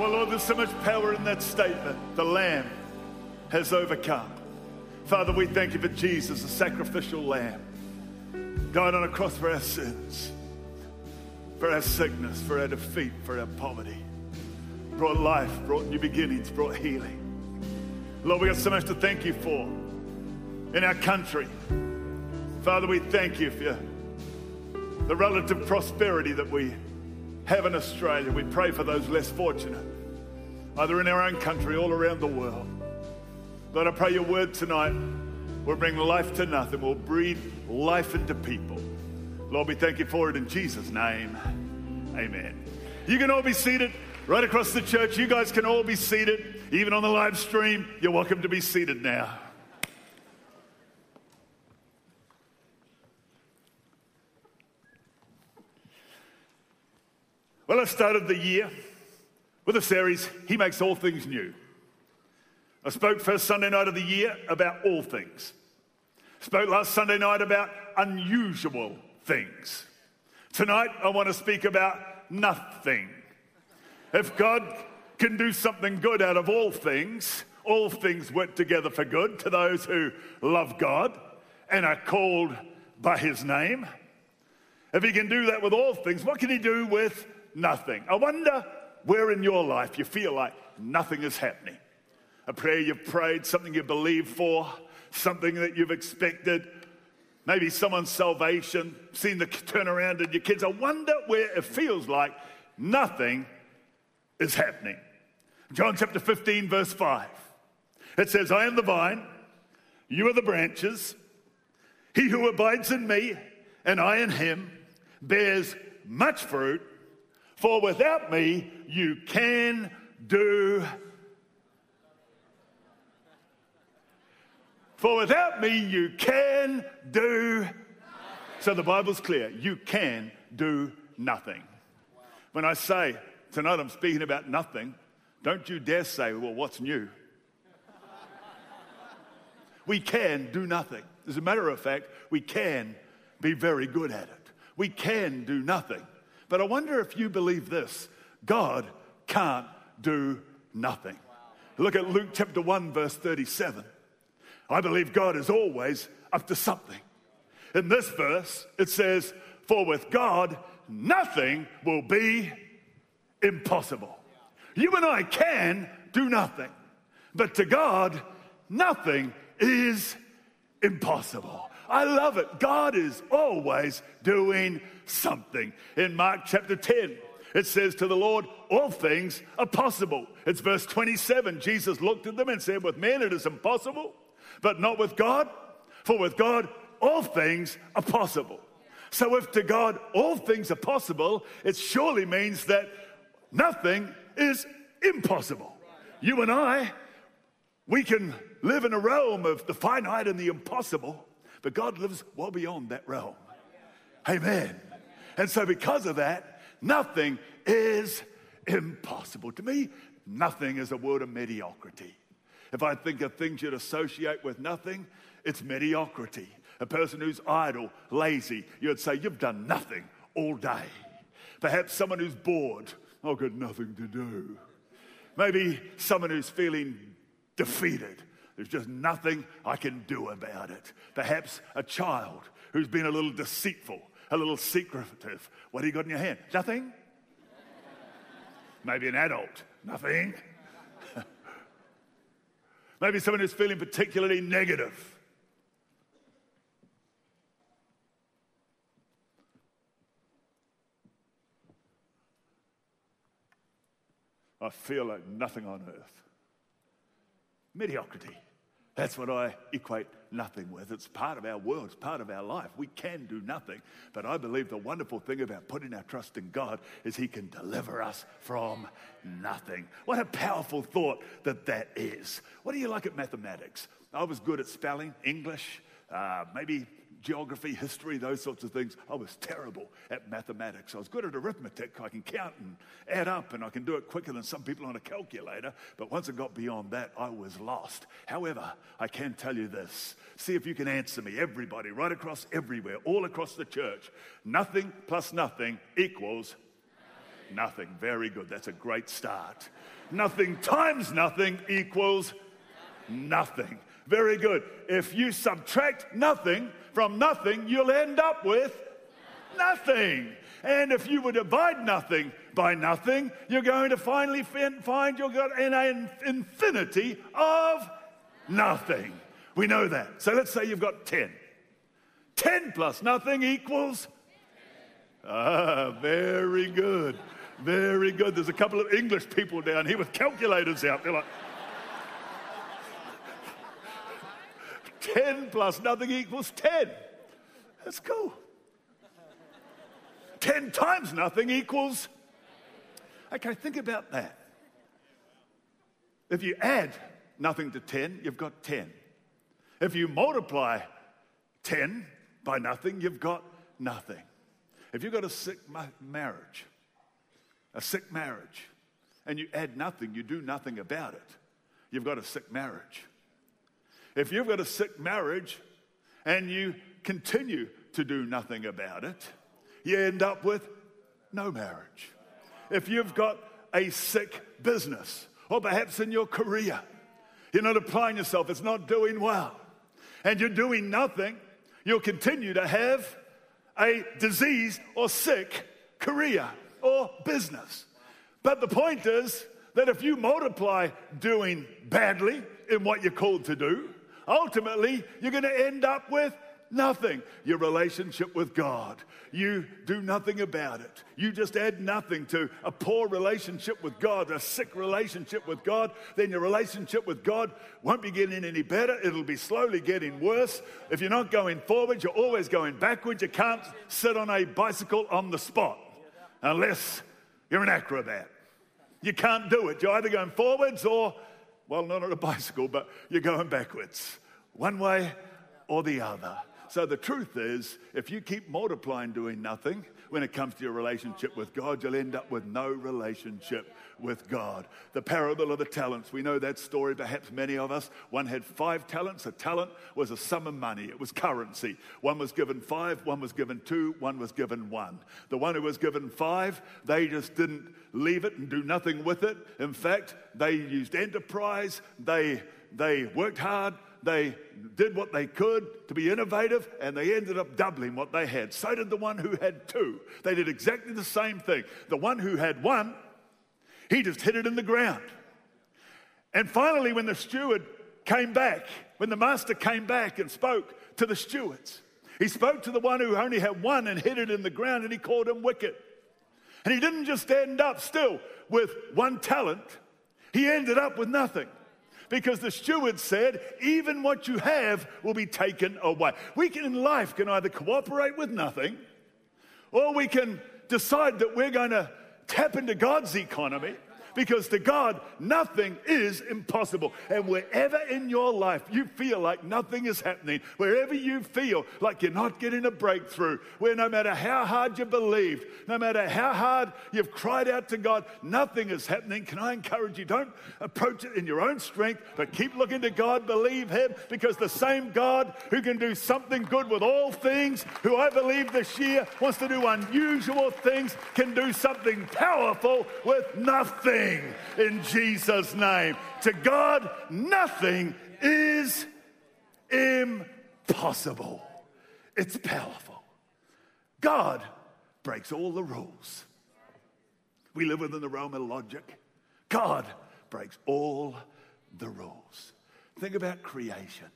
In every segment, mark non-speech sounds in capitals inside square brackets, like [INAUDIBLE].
Well, Lord, there's so much power in that statement. The Lamb has overcome. Father, we thank you for Jesus, the sacrificial Lamb, died on a cross for our sins, for our sickness, for our defeat, for our poverty. Brought life, brought new beginnings, brought healing. Lord, we got so much to thank you for in our country. Father, we thank you for the relative prosperity that we have in Australia. We pray for those less fortunate, either in our own country, all around the world. Lord, I pray your word tonight will bring life to nothing, will breathe life into people. Lord, we thank you for it in Jesus' name. Amen. You can all be seated right across the church. You guys can all be seated. Even on the live stream, you're welcome to be seated now. Well, I started the year with a series, He Makes All Things New. I spoke first Sunday night of the year about all things. Spoke last Sunday night about unusual things. Tonight, I want to speak about nothing. If God can do something good out of all things, all things work together for good to those who love God and are called by his name. If he can do that with all things, what can he do with nothing. I wonder where in your life you feel like nothing is happening. A prayer you've prayed, something you believe for, something that you've expected, maybe someone's salvation, seen the turnaround in your kids. I wonder where it feels like nothing is happening. John chapter 15, verse 5. It says, I am the vine, you are the branches. He who abides in me and I in him bears much fruit, for without me, you can do. For without me, you can do. So the Bible's clear. You can do nothing. When I say tonight I'm speaking about nothing, don't you dare say, well, what's new? we can do nothing. As a matter of fact, we can be very good at it. We can do nothing. But I wonder if you believe this God can't do nothing. Look at Luke chapter 1, verse 37. I believe God is always up to something. In this verse, it says, For with God, nothing will be impossible. You and I can do nothing, but to God, nothing is impossible. I love it. God is always doing something. In Mark chapter 10, it says to the Lord, all things are possible. It's verse 27. Jesus looked at them and said, With men it is impossible, but not with God. For with God all things are possible. So if to God all things are possible, it surely means that nothing is impossible. You and I, we can live in a realm of the finite and the impossible, but God lives well beyond that realm. Amen. And so, because of that, nothing is impossible. To me, nothing is a word of mediocrity. If I think of things you'd associate with nothing, it's mediocrity. A person who's idle, lazy, you'd say, You've done nothing all day. Perhaps someone who's bored, I've got nothing to do. Maybe someone who's feeling defeated. There's just nothing I can do about it. Perhaps a child who's been a little deceitful a little secretive. What do you got in your hand? Nothing? Maybe an adult. Nothing. [LAUGHS] Maybe someone who's feeling particularly negative. I feel like nothing on earth. Mediocrity. That's what I equate nothing with. It's part of our world, it's part of our life. We can do nothing. But I believe the wonderful thing about putting our trust in God is He can deliver us from nothing. What a powerful thought that that is. What do you like at mathematics? I was good at spelling, English, uh, maybe geography, history, those sorts of things. I was terrible at mathematics. I was good at arithmetic. I can count and add up, and I can do it quicker than some people on a calculator. But once I got beyond that, I was lost. However, I can tell you this. See if you can answer me. Everybody, right across everywhere, all across the church. Nothing plus nothing equals Nothing. Very good. That's a great start. Nothing times nothing equals nothing. Very good. If you subtract nothing from nothing, you'll end up with nothing. And if you would divide nothing by nothing, you're going to finally find you've got an infinity of nothing. We know that. So let's say you've got 10. 10 plus nothing equals. Ah, very good. Very good. There's a couple of English people down here with calculators out. They're like, 10 plus nothing equals 10. That's cool. 10 times nothing equals. Okay, think about that. If you add nothing to 10, you've got 10. If you multiply 10 by nothing, you've got nothing. If you've got a sick marriage, a sick marriage, and you add nothing, you do nothing about it, you've got a sick marriage. If you've got a sick marriage and you continue to do nothing about it, you end up with no marriage. If you've got a sick business, or perhaps in your career, you're not applying yourself, it's not doing well, and you're doing nothing, you'll continue to have a disease or sick career or business. But the point is that if you multiply doing badly in what you're called to do, ultimately you're going to end up with nothing. Your relationship with God, you do nothing about it. You just add nothing to a poor relationship with God, a sick relationship with God, then your relationship with God won't be getting any better. It'll be slowly getting worse. If you're not going forward, you're always going backwards. You can't sit on a bicycle on the spot unless you're an acrobat. You can't do it. You're either going forwards or, well, not on a bicycle, but you're going backwards. One way or the other. So the truth is, if you keep multiplying doing nothing, when it comes to your relationship with God, you'll end up with no relationship with God. The parable of the talents, we know that story, perhaps many of us. One had five talents. A talent was a sum of money, it was currency. One was given five, one was given two, one was given one. The one who was given five, they just didn't leave it and do nothing with it. In fact, they used enterprise, they, they worked hard, they did what they could to be innovative and they ended up doubling what they had. So did the one who had two. They did exactly the same thing. The one who had one, he just hit it in the ground. And finally, when the steward came back, when the master came back and spoke to the stewards, he spoke to the one who only had one and hit it in the ground and he called him wicked. And he didn't just end up still with one talent, he ended up with nothing because the steward said, even what you have will be taken away. We can, in life, can either cooperate with nothing or we can decide that we're going to tap into God's economy because to God, nothing is impossible. And wherever in your life you feel like nothing is happening, wherever you feel like you're not getting a breakthrough, where no matter how hard you believed, no matter how hard you've cried out to God, nothing is happening, can I encourage you? Don't approach it in your own strength, but keep looking to God, believe Him, because the same God who can do something good with all things, who I believe this year wants to do unusual things, can do something powerful with nothing nothing in Jesus' name. To God, nothing is impossible. It's powerful. God breaks all the rules. We live within the realm of logic. God breaks all the rules. Think about creation.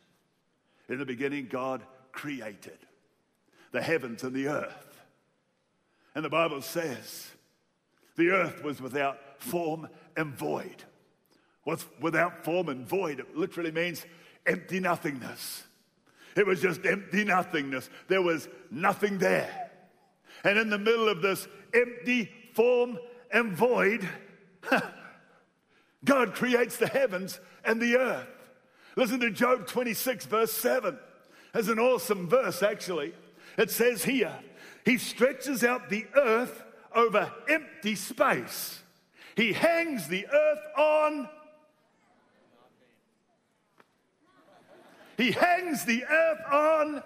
In the beginning, God created the heavens and the earth. And the Bible says the earth was without form and void. What's without form and void? It literally means empty nothingness. It was just empty nothingness. There was nothing there. And in the middle of this empty form and void, [LAUGHS] God creates the heavens and the earth. Listen to Job 26, verse 7. It's an awesome verse, actually. It says here, He stretches out the earth over empty space. He hangs the earth on. He hangs the earth on.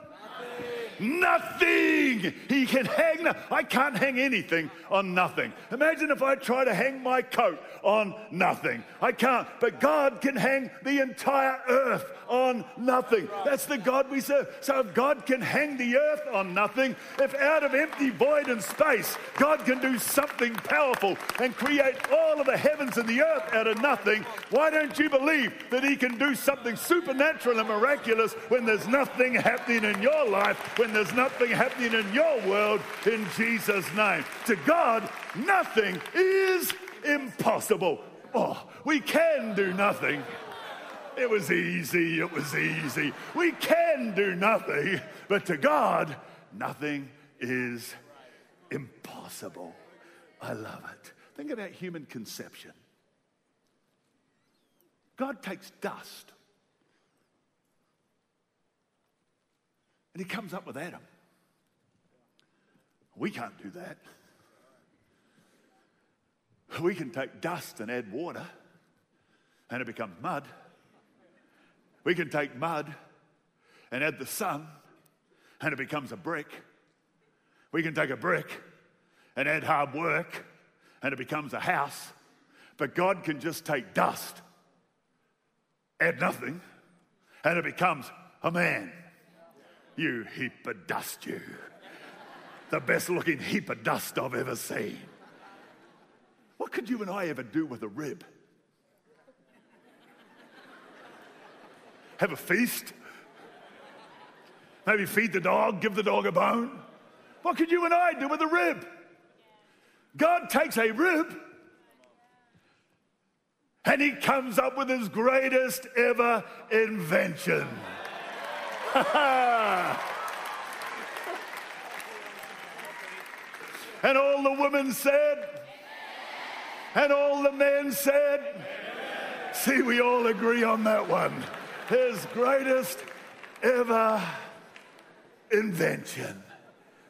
Nothing. He can hang, I can't hang anything on nothing. Imagine if I try to hang my coat on nothing. I can't. But God can hang the entire earth on nothing. That's the God we serve. So if God can hang the earth on nothing, if out of empty void and space, God can do something powerful and create all of the heavens and the earth out of nothing, why don't you believe that He can do something supernatural and miraculous when there's nothing happening in your life, when there's nothing happening in your world, in Jesus' name? To God, nothing is impossible. Oh, we can do nothing. It was easy, it was easy. We can do nothing, but to God, nothing is impossible. I love it. Think about human conception. God takes dust and he comes up with Adam. We can't do that. We can take dust and add water and it becomes mud. We can take mud and add the sun and it becomes a brick. We can take a brick and add hard work and it becomes a house. But God can just take dust, add nothing, and it becomes a man. You heap of dust, you. The best looking heap of dust I've ever seen. What could you and I ever do with a rib? have a feast. Maybe feed the dog, give the dog a bone. What could you and I do with a rib? God takes a rib and he comes up with his greatest ever invention. [LAUGHS] and all the women said, and all the men said, See, we all agree on that one his greatest ever invention.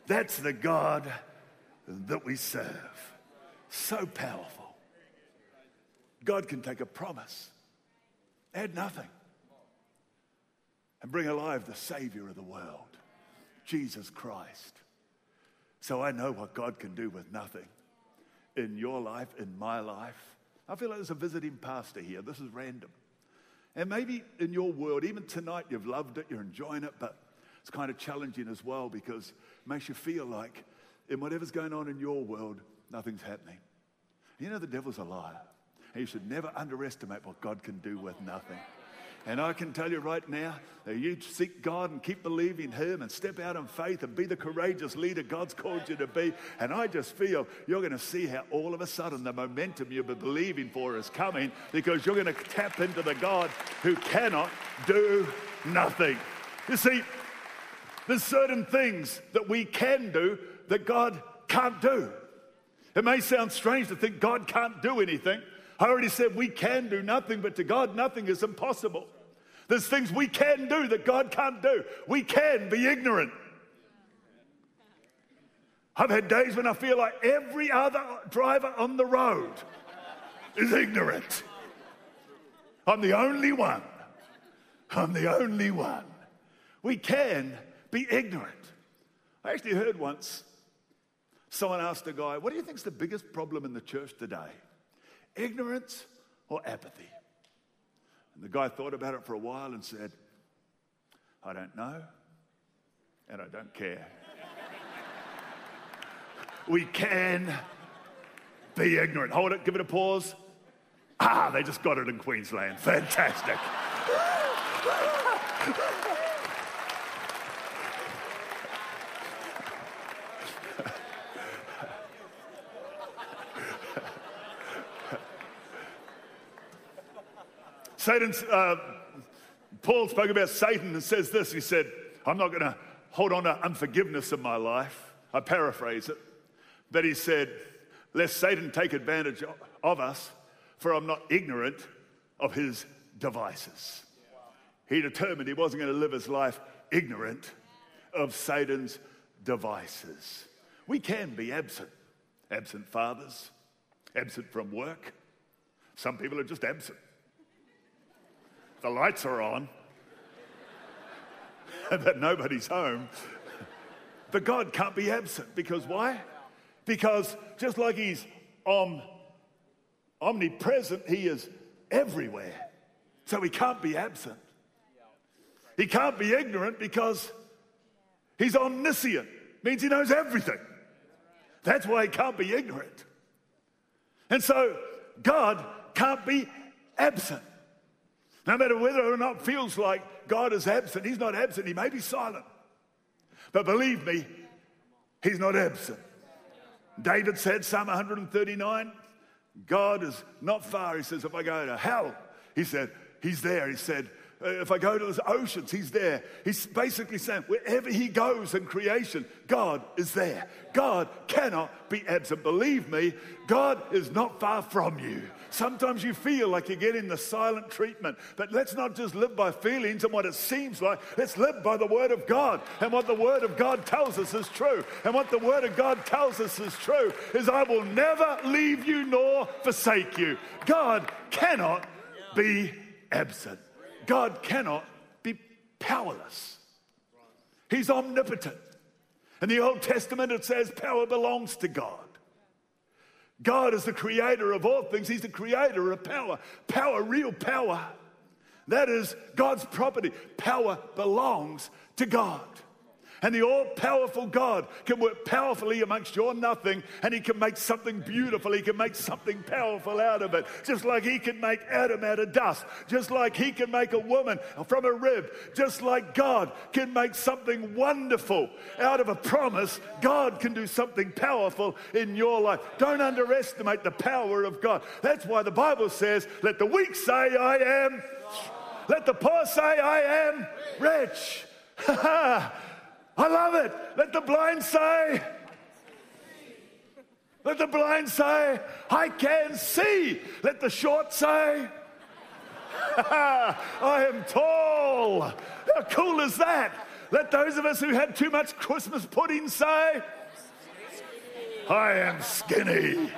That's the God that we serve. So powerful. God can take a promise, add nothing, and bring alive the Savior of the world, Jesus Christ. So I know what God can do with nothing in your life, in my life. I feel like there's a visiting pastor here. This is random. And maybe in your world, even tonight, you've loved it, you're enjoying it, but it's kind of challenging as well because it makes you feel like in whatever's going on in your world, nothing's happening. You know, the devil's a liar. And you should never underestimate what God can do with nothing. And I can tell you right now that you seek God and keep believing Him and step out in faith and be the courageous leader God's called you to be. And I just feel you're going to see how all of a sudden the momentum you've been believing for is coming because you're going to tap into the God who cannot do nothing. You see, there's certain things that we can do that God can't do. It may sound strange to think God can't do anything. I already said we can do nothing, but to God, nothing is impossible. There's things we can do that God can't do. We can be ignorant. I've had days when I feel like every other driver on the road is ignorant. I'm the only one. I'm the only one. We can be ignorant. I actually heard once someone asked a guy, What do you think is the biggest problem in the church today? Ignorance or apathy? And the guy thought about it for a while and said, I don't know, and I don't care. we can be ignorant. Hold it, give it a pause. Ah, they just got it in Queensland. Fantastic. Satan, uh, Paul spoke about Satan and says this. He said, I'm not going to hold on to unforgiveness in my life. I paraphrase it. But he said, Lest Satan take advantage of us, for I'm not ignorant of his devices. He determined he wasn't going to live his life ignorant of Satan's devices. We can be absent, absent fathers, absent from work. Some people are just absent. The lights are on, [LAUGHS] but nobody's home. But God can't be absent because why? Because just like He's om, omnipresent, He is everywhere. So He can't be absent. He can't be ignorant because He's omniscient, means He knows everything. That's why He can't be ignorant. And so God can't be absent. No matter whether or not feels like God is absent, He's not absent. He may be silent. But believe me, He's not absent. David said, Psalm 139, God is not far. He says, if I go to hell, he said, He's there. He said, uh, if I go to the oceans, he's there. He's basically saying, wherever he goes in creation, God is there. God cannot be absent. Believe me, God is not far from you. Sometimes you feel like you're getting the silent treatment, but let's not just live by feelings and what it seems like. Let's live by the Word of God. And what the Word of God tells us is true. And what the Word of God tells us is true is I will never leave you nor forsake you. God cannot be absent. God cannot be powerless. He's omnipotent. In the Old Testament, it says power belongs to God. God is the creator of all things. He's the creator of power. Power, real power. That is God's property. Power belongs to God. And the all powerful God can work powerfully amongst your nothing and he can make something beautiful. He can make something powerful out of it. Just like he can make Adam out of dust. Just like he can make a woman from a rib. Just like God can make something wonderful out of a promise. God can do something powerful in your life. Don't underestimate the power of God. That's why the Bible says, let the weak say, I am. Let the poor say, I am rich. [LAUGHS] I love it. Let the blind say, let the blind say, I can see. Let the short say, I am tall. How cool is that? Let those of us who had too much Christmas pudding say, I am skinny.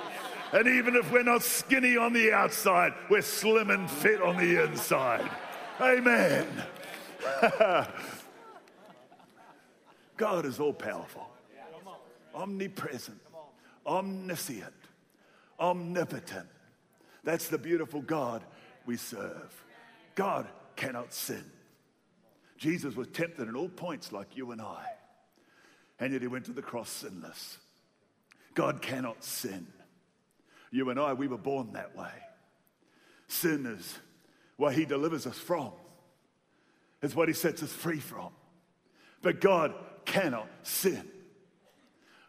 And even if we're not skinny on the outside, we're slim and fit on the inside. Amen. [LAUGHS] God is all powerful, omnipresent, omniscient, omnipotent. That's the beautiful God we serve. God cannot sin. Jesus was tempted in all points like you and I, and yet he went to the cross sinless. God cannot sin. You and I, we were born that way. Sin is what he delivers us from, it's what he sets us free from. But God cannot sin.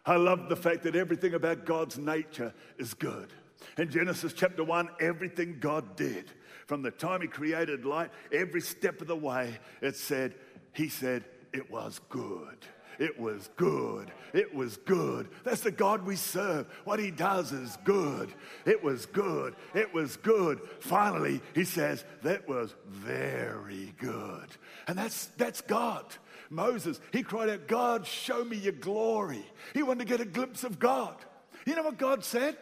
I love the fact that everything about God's nature is good. In Genesis chapter 1, everything God did, from the time He created light, every step of the way, it said, He said, it was good. It was good. It was good. That's the God we serve. What he does is good. It was good. It was good. Finally, he says, that was very good. And that's, that's God. Moses, he cried out, God, show me your glory. He wanted to get a glimpse of God. You know what God said?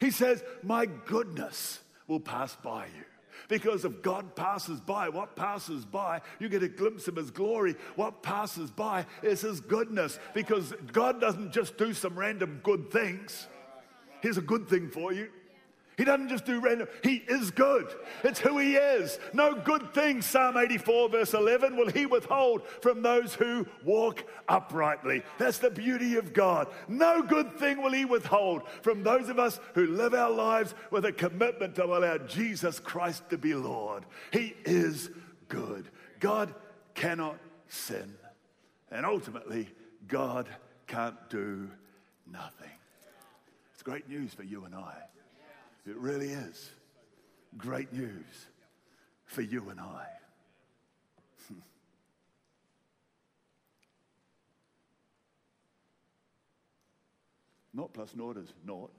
He says, My goodness will pass by you. Because if God passes by, what passes by, you get a glimpse of His glory. What passes by is His goodness. Because God doesn't just do some random good things. Here's a good thing for you he doesn't just do random, He is good. It's who He is. No good thing, Psalm 84, verse 11, will He withhold from those who walk uprightly. That's the beauty of God. No good thing will He withhold from those of us who live our lives with a commitment to allow Jesus Christ to be Lord. He is good. God cannot sin. And ultimately, God can't do nothing. It's great news for you and I. It really is great news for you and I. [LAUGHS] Not plus naught is naught.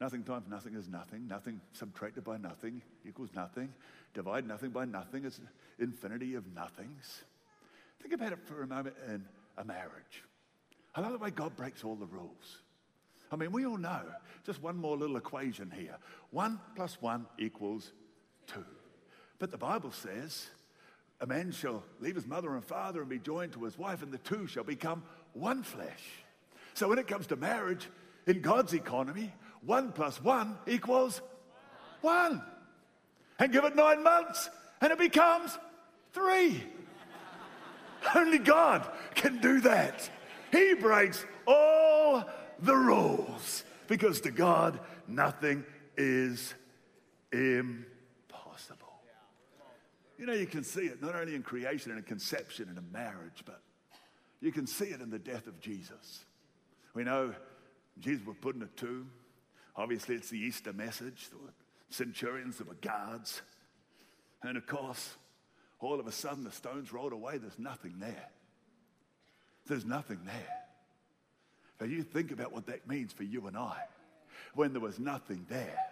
Nothing times nothing is nothing. Nothing subtracted by nothing equals nothing. Divide nothing by nothing is infinity of nothings. Think about it for a moment in a marriage. I love the way God breaks all the rules. I mean, we all know. Just one more little equation here. One plus one equals two. But the Bible says a man shall leave his mother and father and be joined to his wife, and the two shall become one flesh. So when it comes to marriage, in God's economy, one plus one equals one. And give it nine months, and it becomes three. [LAUGHS] Only God can do that. He breaks all the rules because to God, nothing is impossible. You know, you can see it not only in creation and in conception and in marriage, but you can see it in the death of Jesus. We know Jesus was put in a tomb. Obviously, it's the Easter message. There were centurions, there were guards. And of course, all of a sudden the stones rolled away. There's nothing there. There's nothing there. Now, you think about what that means for you and I. When there was nothing there,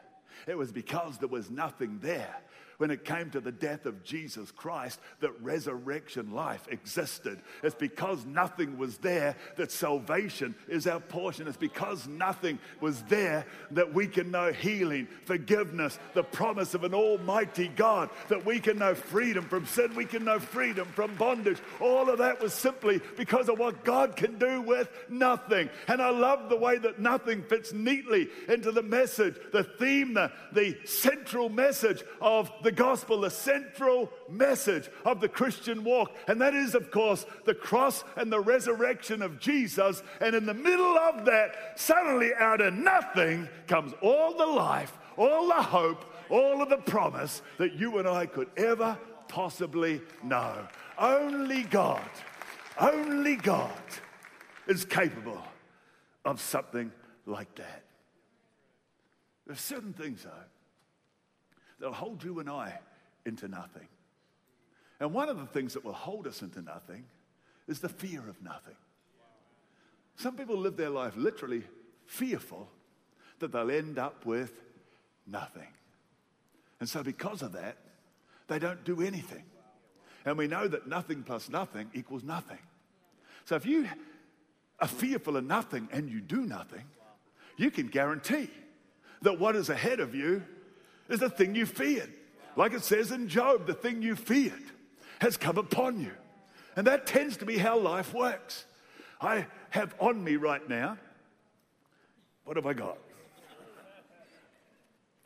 it was because there was nothing there when it came to the death of Jesus Christ that resurrection life existed. It's because nothing was there that salvation is our portion. It's because nothing was there that we can know healing, forgiveness, the promise of an almighty God, that we can know freedom from sin, we can know freedom from bondage. All of that was simply because of what God can do with nothing. And I love the way that nothing fits neatly into the message, the theme, the, the central message of the gospel, the central message of the Christian walk. And that is, of course, the cross and the resurrection of Jesus. And in the middle of that, suddenly out of nothing comes all the life, all the hope, all of the promise that you and I could ever possibly know. Only God, only God is capable of something like that. There's certain things, though, that'll hold you and I into nothing. And one of the things that will hold us into nothing is the fear of nothing. Some people live their life literally fearful that they'll end up with nothing. And so, because of that, they don't do anything. And we know that nothing plus nothing equals nothing. So, if you are fearful of nothing and you do nothing, you can guarantee that what is ahead of you is the thing you feared. Like it says in Job, the thing you feared has come upon you. And that tends to be how life works. I have on me right now, what have I got?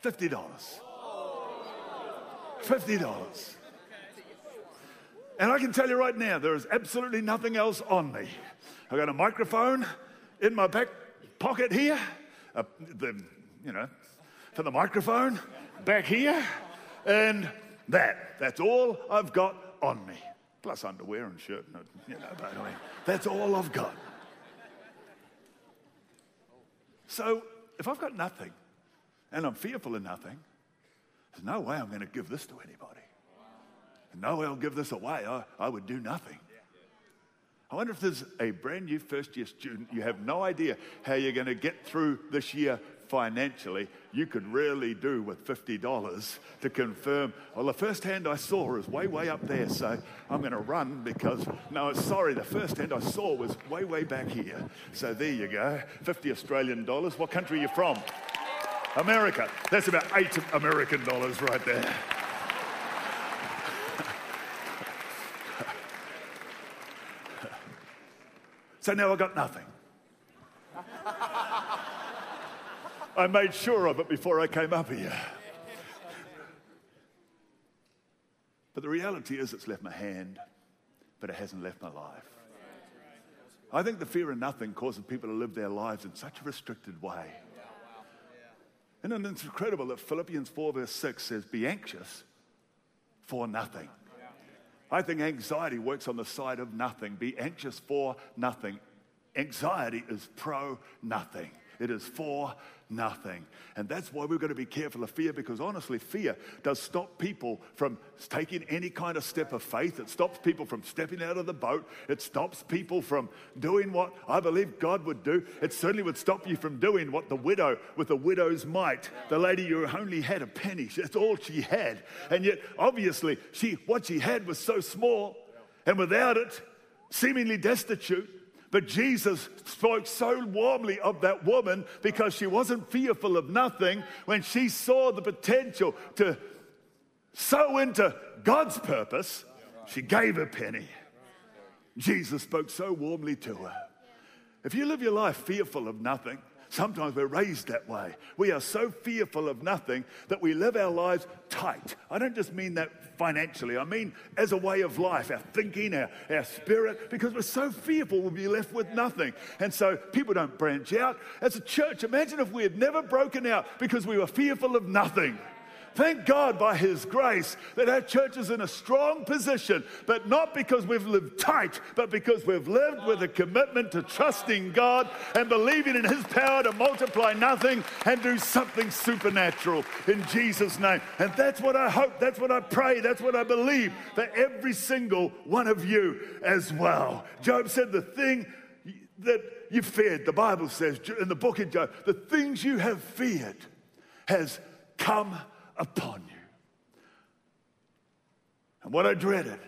$50. $50. And I can tell you right now, there is absolutely nothing else on me. I got a microphone in my back pocket here, uh, the, you know, for the microphone back here, and that. That's all I've got on me. Plus underwear and shirt, you know, but anyway, that's all I've got. So if I've got nothing and I'm fearful of nothing, there's no way I'm going to give this to anybody. No way I'll give this away. I, I would do nothing. I wonder if there's a brand new first year student, you have no idea how you're going to get through this year financially, you could really do with $50 to confirm. Well, the first hand I saw is way, way up there, so I'm going to run because, no, sorry, the first hand I saw was way, way back here. So there you go, 50 Australian dollars. What country are you from? America. That's about eight American dollars right there. [LAUGHS] so now I've got nothing. I made sure of it before I came up here. But the reality is, it's left my hand, but it hasn't left my life. I think the fear of nothing causes people to live their lives in such a restricted way. And it's incredible that Philippians 4, verse 6 says, Be anxious for nothing. I think anxiety works on the side of nothing. Be anxious for nothing. Anxiety is pro nothing, it is for nothing. And that's why we've got to be careful of fear because honestly, fear does stop people from taking any kind of step of faith. It stops people from stepping out of the boat. It stops people from doing what I believe God would do. It certainly would stop you from doing what the widow with the widow's mite, the lady who only had a penny, that's all she had. And yet, obviously, she, what she had was so small, and without it, seemingly destitute, but Jesus spoke so warmly of that woman because she wasn't fearful of nothing when she saw the potential to sow into God's purpose. She gave a penny. Jesus spoke so warmly to her. If you live your life fearful of nothing, Sometimes we're raised that way. We are so fearful of nothing that we live our lives tight. I don't just mean that financially, I mean as a way of life, our thinking, our, our spirit, because we're so fearful we'll be left with nothing. And so people don't branch out. As a church, imagine if we had never broken out because we were fearful of nothing. Thank God by His grace that our church is in a strong position, but not because we've lived tight, but because we've lived with a commitment to trusting God and believing in His power to multiply nothing and do something supernatural in Jesus' name. And that's what I hope, that's what I pray, that's what I believe for every single one of you as well. Job said, The thing that you feared, the Bible says in the book of Job, the things you have feared has come upon you. And what I dreaded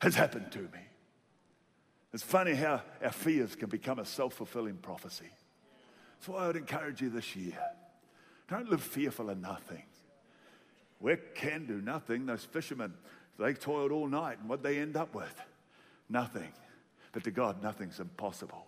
has happened to me. It's funny how our fears can become a self fulfilling prophecy. Why I would encourage you this year. Don't live fearful of nothing. We can do nothing. Those fishermen, they toiled all night, and what they end up with? Nothing. But to God, nothing's impossible.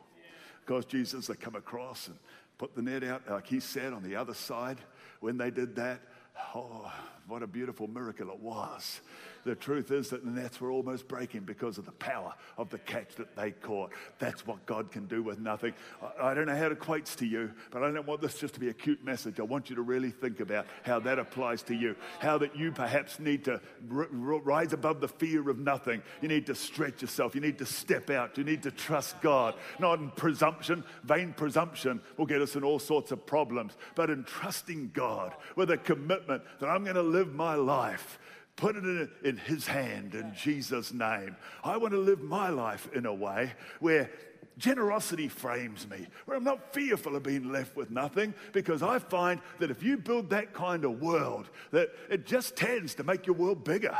Because Jesus, they come across and put the net out, like he said, on the other side. When they did that, Oh, what a beautiful miracle it was. The truth is that the nets were almost breaking because of the power of the catch that they caught. That's what God can do with nothing. I don't know how it equates to you, but I don't want this just to be a cute message. I want you to really think about how that applies to you. How that you perhaps need to r- rise above the fear of nothing. You need to stretch yourself. You need to step out. You need to trust God. Not in presumption. Vain presumption will get us in all sorts of problems, but in trusting God with a commitment that I'm going to live my life Put it in, in His hand in Jesus' name. I want to live my life in a way where generosity frames me, where I'm not fearful of being left with nothing, because I find that if you build that kind of world, that it just tends to make your world bigger.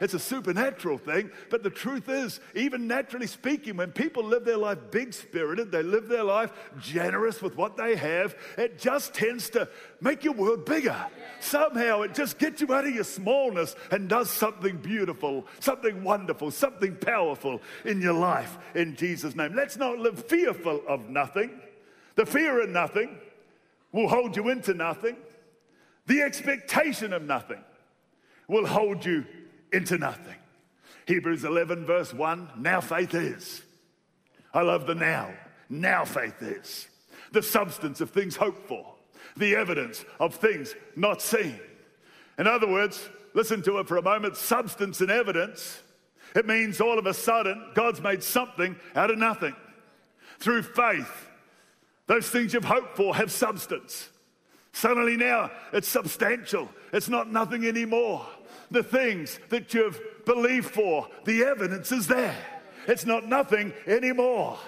It's a supernatural thing. But the truth is, even naturally speaking, when people live their life big spirited, they live their life generous with what they have, it just tends to make your world bigger. Somehow it just gets you out of your smallness and does something beautiful, something wonderful, something powerful in your life in Jesus' name. Let's not live fearful of nothing. The fear of nothing will hold you into nothing. The expectation of nothing will hold you into nothing. Hebrews 11, verse 1 now faith is. I love the now. Now faith is. The substance of things hoped for, the evidence of things not seen. In other words, listen to it for a moment substance and evidence. It means all of a sudden God's made something out of nothing. Through faith, those things you've hoped for have substance. Suddenly now it's substantial, it's not nothing anymore the things that you've believed for. The evidence is there. It's not nothing anymore.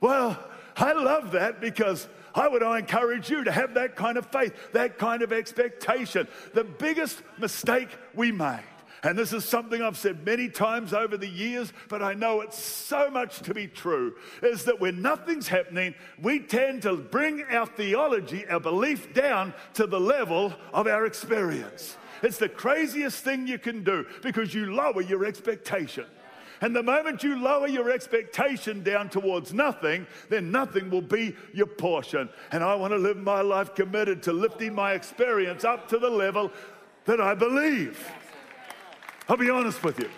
Well, I love that because I would encourage you to have that kind of faith, that kind of expectation. The biggest mistake we made, and this is something I've said many times over the years, but I know it's so much to be true, is that when nothing's happening, we tend to bring our theology, our belief down to the level of our experience. It's the craziest thing you can do because you lower your expectation. And the moment you lower your expectation down towards nothing, then nothing will be your portion. And I want to live my life committed to lifting my experience up to the level that I believe. I'll be honest with you.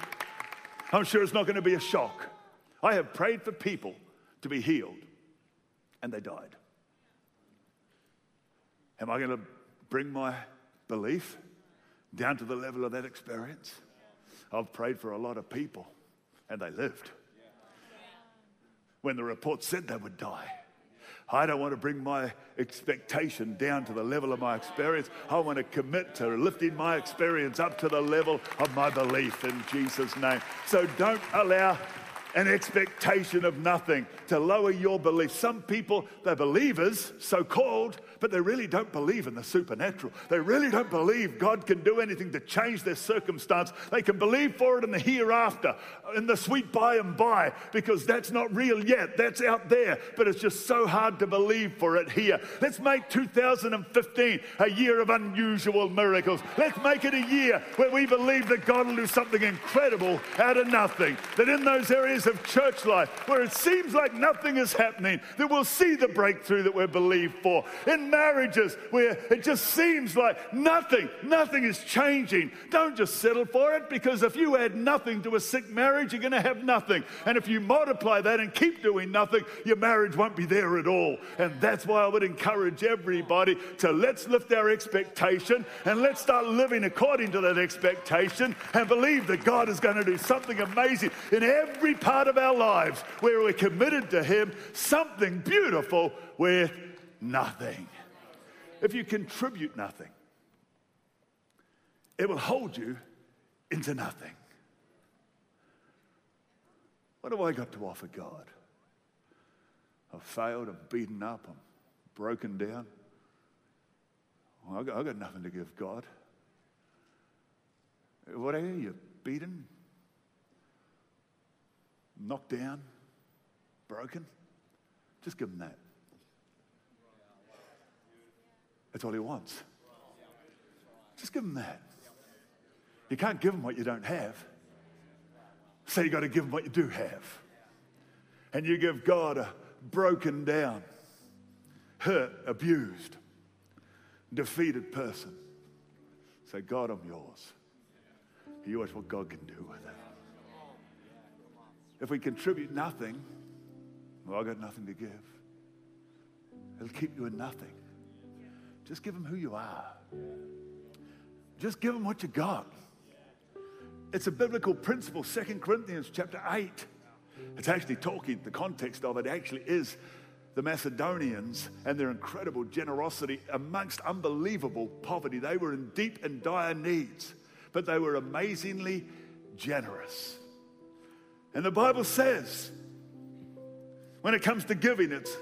I'm sure it's not going to be a shock. I have prayed for people to be healed, and they died. Am I going to bring my belief down to the level of that experience. I've prayed for a lot of people and they lived when the report said they would die. I don't want to bring my expectation down to the level of my experience. I want to commit to lifting my experience up to the level of my belief in Jesus' name. So don't allow an expectation of nothing to lower your belief. Some people, they're believers, so called, but they really don't believe in the supernatural. They really don't believe God can do anything to change their circumstance. They can believe for it in the hereafter, in the sweet by and by, because that's not real yet. That's out there, but it's just so hard to believe for it here. Let's make 2015 a year of unusual miracles. Let's make it a year where we believe that God will do something incredible out of nothing. That in those areas areas of church life where it seems like nothing is happening, that we'll see the breakthrough that we're believed for. In marriages where it just seems like nothing, nothing is changing, don't just settle for it because if you add nothing to a sick marriage, you're going to have nothing. And if you multiply that and keep doing nothing, your marriage won't be there at all. And that's why I would encourage everybody to let's lift our expectation and let's start living according to that expectation and believe that God is going to do something amazing in every part of our lives where we're committed to Him, something beautiful with nothing. If you contribute nothing, it will hold you into nothing. What have I got to offer God? I've failed, I'm beaten up, I'm broken down. I've, got, I've got nothing to give God. What are you? You're beaten, knocked down, broken? Just give him that. That's all he wants. Just give him that. You can't give him what you don't have. So you got to give him what you do have. And you give God a broken down, hurt, abused, defeated person. Say, God, I'm yours. You watch what God can do with it. If we contribute nothing, well, I've got nothing to give. It'll keep you in nothing. Just give them who you are. Just give them what you got. It's a biblical principle, Second Corinthians chapter 8. It's actually talking, the context of it actually is the Macedonians and their incredible generosity amongst unbelievable poverty. They were in deep and dire needs, but they were amazingly generous. And the Bible says, when it comes to giving, it's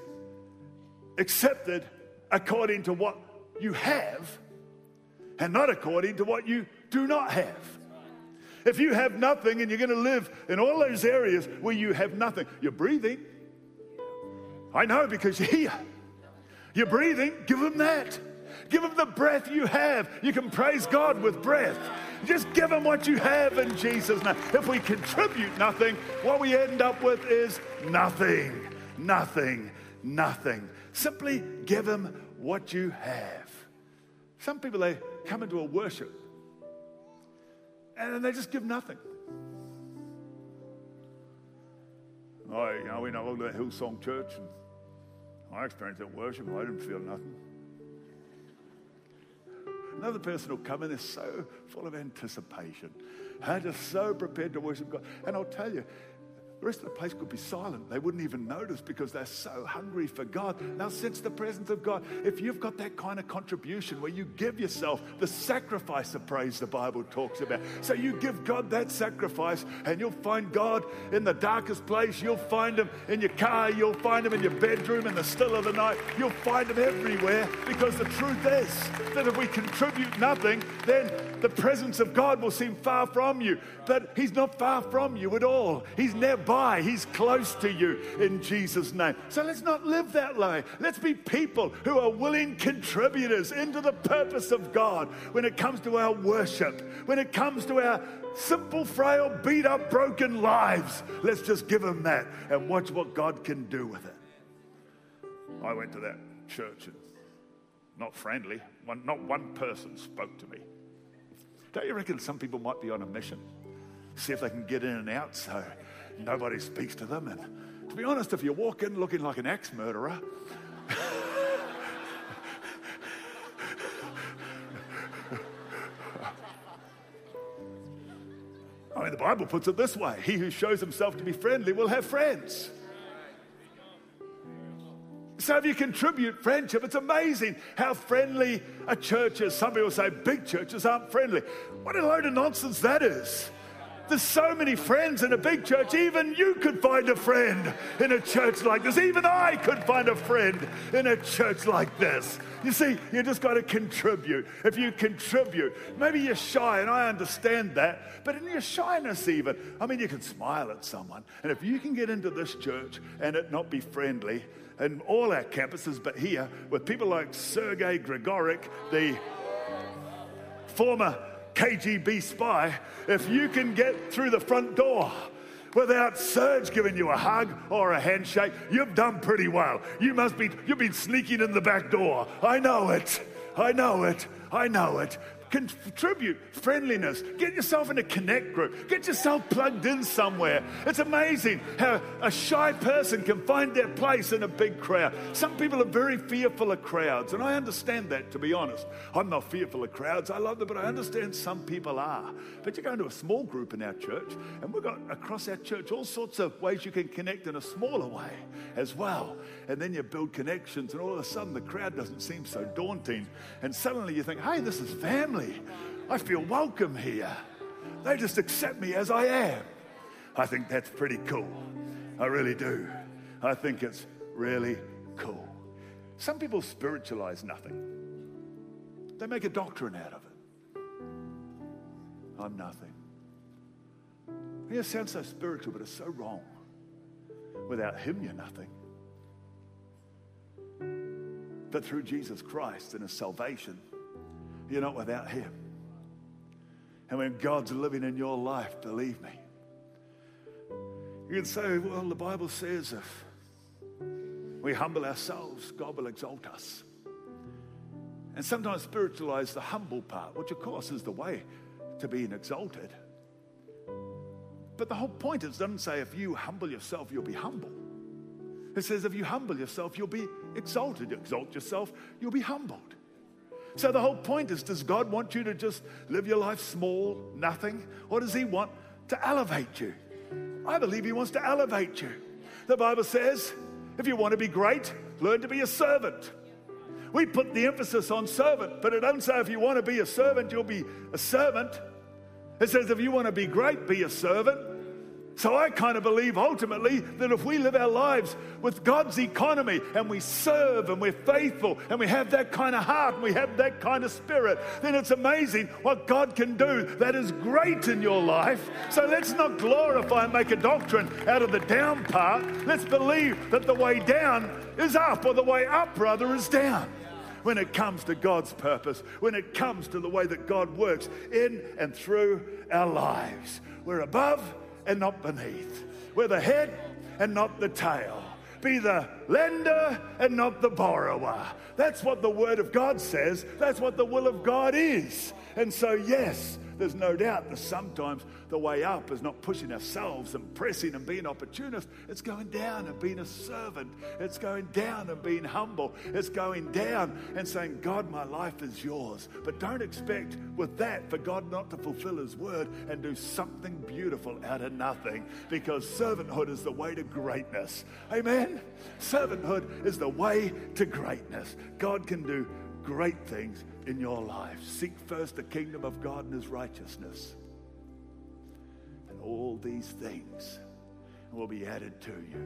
accepted according to what you have and not according to what you do not have. If you have nothing and you're going to live in all those areas where you have nothing, you're breathing. I know because you're here. You're breathing, give them that. Give them the breath you have. You can praise God with breath. Just give them what you have in Jesus' name. If we contribute nothing, what we end up with is nothing, nothing, nothing. Simply give them what you have. Some people, they come into a worship and they just give nothing. Oh, you know, we know all that Hillsong Church, and I experienced that worship. I didn't feel nothing. Another person will come in, they're so full of anticipation. They're just so prepared to worship God. And I'll tell you, the rest of the place could be silent. They wouldn't even notice because they're so hungry for God. They'll sense the presence of God. If you've got that kind of contribution where you give yourself the sacrifice of praise the Bible talks about. So you give God that sacrifice and you'll find God in the darkest place. You'll find Him in your car. You'll find Him in your bedroom in the still of the night. You'll find Him everywhere because the truth is that if we contribute nothing, then the presence of God will seem far from you. But He's not far from you at all. He's nearby He's close to you in Jesus' name. So let's not live that way. Let's be people who are willing contributors into the purpose of God when it comes to our worship, when it comes to our simple, frail, beat up, broken lives. Let's just give Him that and watch what God can do with it. I went to that church and not friendly, one, not one person spoke to me. Don't you reckon some people might be on a mission? See if they can get in and out so nobody speaks to them. And to be honest, if you walk in looking like an axe murderer, [LAUGHS] I mean, the Bible puts it this way He who shows himself to be friendly will have friends. So if you contribute friendship, it's amazing how friendly a church is. Some people say big churches aren't friendly. What a load of nonsense that is. There's so many friends in a big church. Even you could find a friend in a church like this. Even I could find a friend in a church like this. You see, you just got to contribute. If you contribute, maybe you're shy, and I understand that. But in your shyness, even, I mean, you can smile at someone. And if you can get into this church and it not be friendly, in all our campuses, but here, with people like Sergei Grigorik, the former KGB spy, if you can get through the front door without Serge giving you a hug or a handshake, you've done pretty well. You must be, you've been sneaking in the back door. I know it. I know it. I know it contribute friendliness. Get yourself in a connect group. Get yourself plugged in somewhere. It's amazing how a shy person can find their place in a big crowd. Some people are very fearful of crowds, and I understand that, to be honest. I'm not fearful of crowds. I love them, but I understand some people are. But you go into a small group in our church, and we've got across our church all sorts of ways you can connect in a smaller way as well. And then you build connections, and all of a sudden the crowd doesn't seem so daunting. And suddenly you think, hey, this is family family. I feel welcome here. They just accept me as I am. I think that's pretty cool. I really do. I think it's really cool. Some people spiritualize nothing, they make a doctrine out of it. I'm nothing. It sounds so spiritual, but it's so wrong. Without Him, you're nothing. But through Jesus Christ and His salvation, you're not without Him. And when God's living in your life, believe me, you can say, well, the Bible says if we humble ourselves, God will exalt us. And sometimes spiritualize the humble part, which of course is the way to being exalted. But the whole point is, doesn't say if you humble yourself, you'll be humble. It says if you humble yourself, you'll be exalted. You exalt yourself, you'll be humbled. So the whole point is does God want you to just live your life small, nothing? Or does He want to elevate you? I believe He wants to elevate you. The Bible says if you want to be great, learn to be a servant. We put the emphasis on servant, but it doesn't say if you want to be a servant, you'll be a servant. It says if you want to be great, be a servant. So I kind of believe ultimately that if we live our lives with God's economy and we serve and we're faithful and we have that kind of heart and we have that kind of spirit, then it's amazing what God can do that is great in your life. So let's not glorify and make a doctrine out of the down part. Let's believe that the way down is up or the way up, rather, is down when it comes to God's purpose, when it comes to the way that God works in and through our lives. We're above and not beneath. We're the head and not the tail. Be the lender and not the borrower. That's what the Word of God says. That's what the will of God is. And so, yes, there's no doubt that sometimes the way up is not pushing ourselves and pressing and being opportunist. It's going down and being a servant. It's going down and being humble. It's going down and saying, God, my life is yours. But don't expect with that for God not to fulfill his word and do something beautiful out of nothing because servanthood is the way to greatness. Amen? Servanthood is the way to greatness. God can do great things in your life. Seek first the kingdom of God and his righteousness. And all these things will be added to you.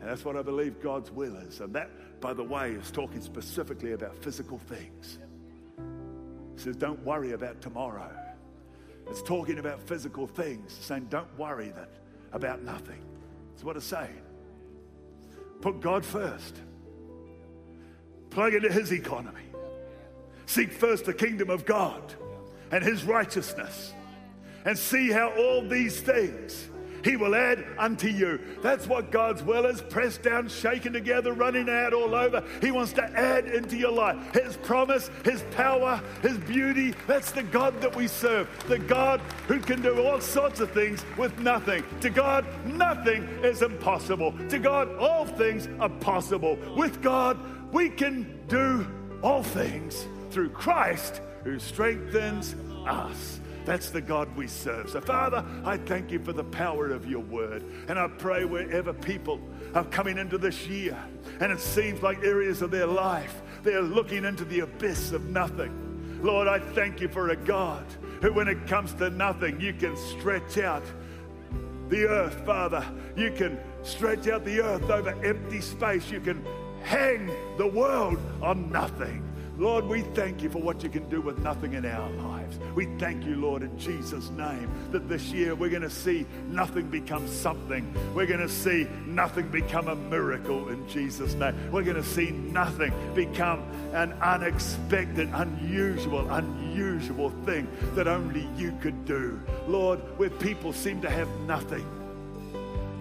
And that's what I believe God's will is. And that, by the way, is talking specifically about physical things. He says, don't worry about tomorrow. It's talking about physical things, saying, don't worry that about nothing. That's what it's saying. Put God first. Plug into his economy. Seek first the kingdom of God and his righteousness, and see how all these things he will add unto you. That's what God's will is pressed down, shaken together, running out all over. He wants to add into your life His promise, His power, His beauty. That's the God that we serve. The God who can do all sorts of things with nothing. To God, nothing is impossible. To God, all things are possible. With God, we can do all things through Christ who strengthens us. That's the God we serve. So, Father, I thank you for the power of your word. And I pray wherever people are coming into this year and it seems like areas of their life, they're looking into the abyss of nothing. Lord, I thank you for a God who, when it comes to nothing, you can stretch out the earth, Father. You can stretch out the earth over empty space. You can hang the world on nothing. Lord, we thank you for what you can do with nothing in our lives. We thank you, Lord, in Jesus' name, that this year we're going to see nothing become something. We're going to see nothing become a miracle in Jesus' name. We're going to see nothing become an unexpected, unusual, unusual thing that only you could do. Lord, where people seem to have nothing,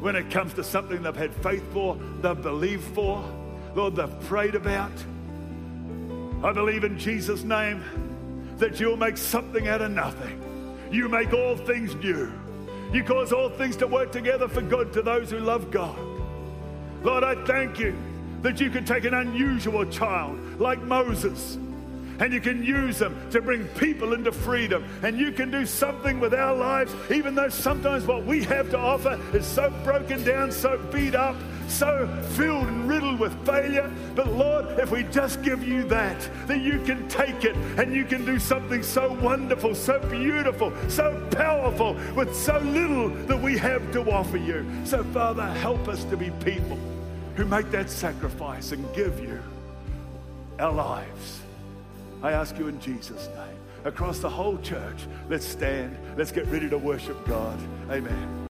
when it comes to something they've had faith for, they've believed for, Lord, they've prayed about. I believe in Jesus' name that you'll make something out of nothing. You make all things new. You cause all things to work together for good to those who love God. Lord, I thank you that you can take an unusual child like Moses and you can use them to bring people into freedom. And you can do something with our lives, even though sometimes what we have to offer is so broken down, so beat up, so filled and riddled with failure. But Lord, if we just give you that, that you can take it and you can do something so wonderful, so beautiful, so powerful with so little that we have to offer you. So, Father, help us to be people who make that sacrifice and give you our lives. I ask you in Jesus' name. Across the whole church, let's stand. Let's get ready to worship God. Amen.